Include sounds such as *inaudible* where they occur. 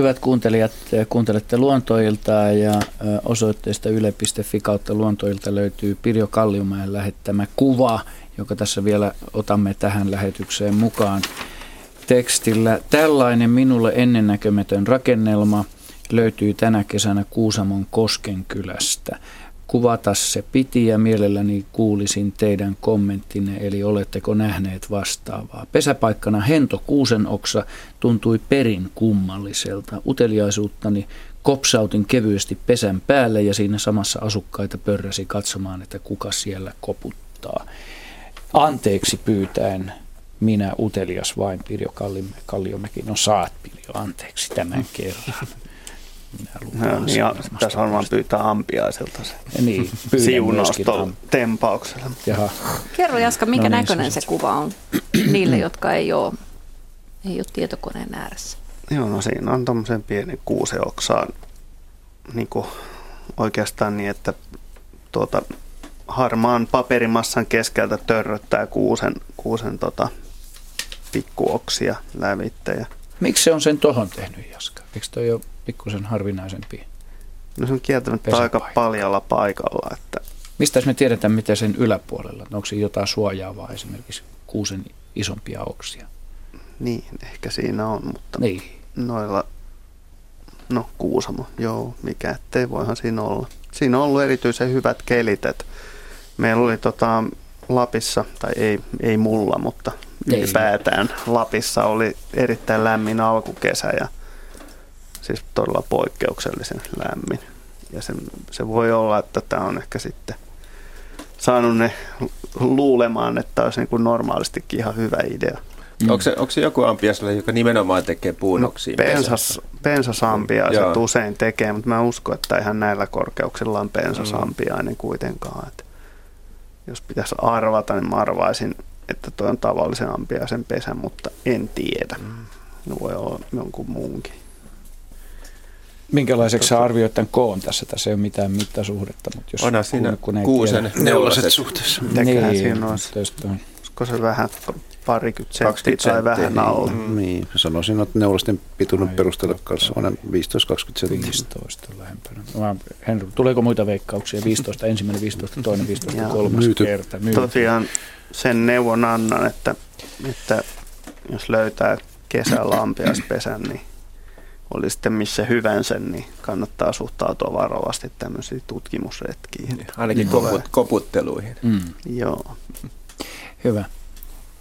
Hyvät kuuntelijat, kuuntelette Luontoiltaa ja osoitteesta yle.fi kautta Luontoilta löytyy Pirjo Kalliumäen lähettämä kuva, joka tässä vielä otamme tähän lähetykseen mukaan tekstillä. Tällainen minulle ennennäkemätön rakennelma löytyy tänä kesänä Kuusamon Koskenkylästä kuvata se piti ja mielelläni kuulisin teidän kommenttinne, eli oletteko nähneet vastaavaa. Pesäpaikkana Hento Kuusenoksa tuntui perin kummalliselta. Uteliaisuuttani kopsautin kevyesti pesän päälle ja siinä samassa asukkaita pörräsi katsomaan, että kuka siellä koputtaa. Anteeksi pyytäen minä utelias vain Pirjo Kalliomäki. No saat Pirjo anteeksi tämän *laughs* kerran. No, niin, ja tässä varmaan pyytää ampiaiselta se niin, siunaus tempauksella. Jaha. Kerro Jaska, minkä no niin, näköinen se, se kuva on niille, jotka ei ole, ei ole tietokoneen ääressä? Joo, no siinä on tuommoisen pieni kuuseoksaan niin oikeastaan niin, että tuota, harmaan paperimassan keskeltä törröttää kuusen, kuusen tota, pikkuoksia lävittäjä. Miksi se on sen tohon tehnyt, Jaska? Eikö toi ole pikkusen harvinaisempi? No se on kieltämättä aika paljalla paikalla. Että... Mistä me tiedetään, mitä sen yläpuolella? Onko se jotain suojaavaa esimerkiksi kuusen isompia oksia? Niin, ehkä siinä on, mutta niin. noilla, no Kuusamo, joo, mikä ettei voihan siinä olla. Siinä on ollut erityisen hyvät kelit, että meillä oli tota, Lapissa, tai ei, ei mulla, mutta ylipäätään Lapissa oli erittäin lämmin alkukesä ja siis todella poikkeuksellisen lämmin. Ja se, se voi olla, että tämä on ehkä sitten saanut ne luulemaan, että olisi niin kuin normaalistikin ihan hyvä idea. Mm. Onko, se, onko se joku ampiaselle, joka nimenomaan tekee puunoksia? No, pensas, pensasampiaiset usein tekee, mutta mä uskon, että ihan näillä korkeuksilla on pensasampiainen mm. kuitenkaan. Että jos pitäisi arvata, niin mä arvaisin, että toi on tavallisen ampiaisen pesä, mutta en tiedä. Mm. No voi olla jonkun muunkin. Minkälaiseksi sä arvioit tämän koon tässä? Tässä ei ole mitään mittasuhdetta. Mutta jos Onhan siinä kun ei kuusen neulaset suhteessa. Mitäköhän niin, siinä on? Olisiko se vähän parikymmentä senttiä tai vähän alle? Mm. Niin, sanoisin, että neulasten pituuden perusteella kanssa on 15-20 senttiä. 15 lähempänä. Henry, tuleeko muita veikkauksia? 15, ensimmäinen 15, toinen 15, kolmas Myyty. kerta. Myyty. Tosiaan sen neuvon annan, että, että jos löytää kesällä ampiaispesän, niin oli sitten missä hyvänsä, niin kannattaa suhtautua varovasti tämmöisiin tutkimusretkiin. Ainakin koput, koputteluihin. Mm. Joo. Hyvä.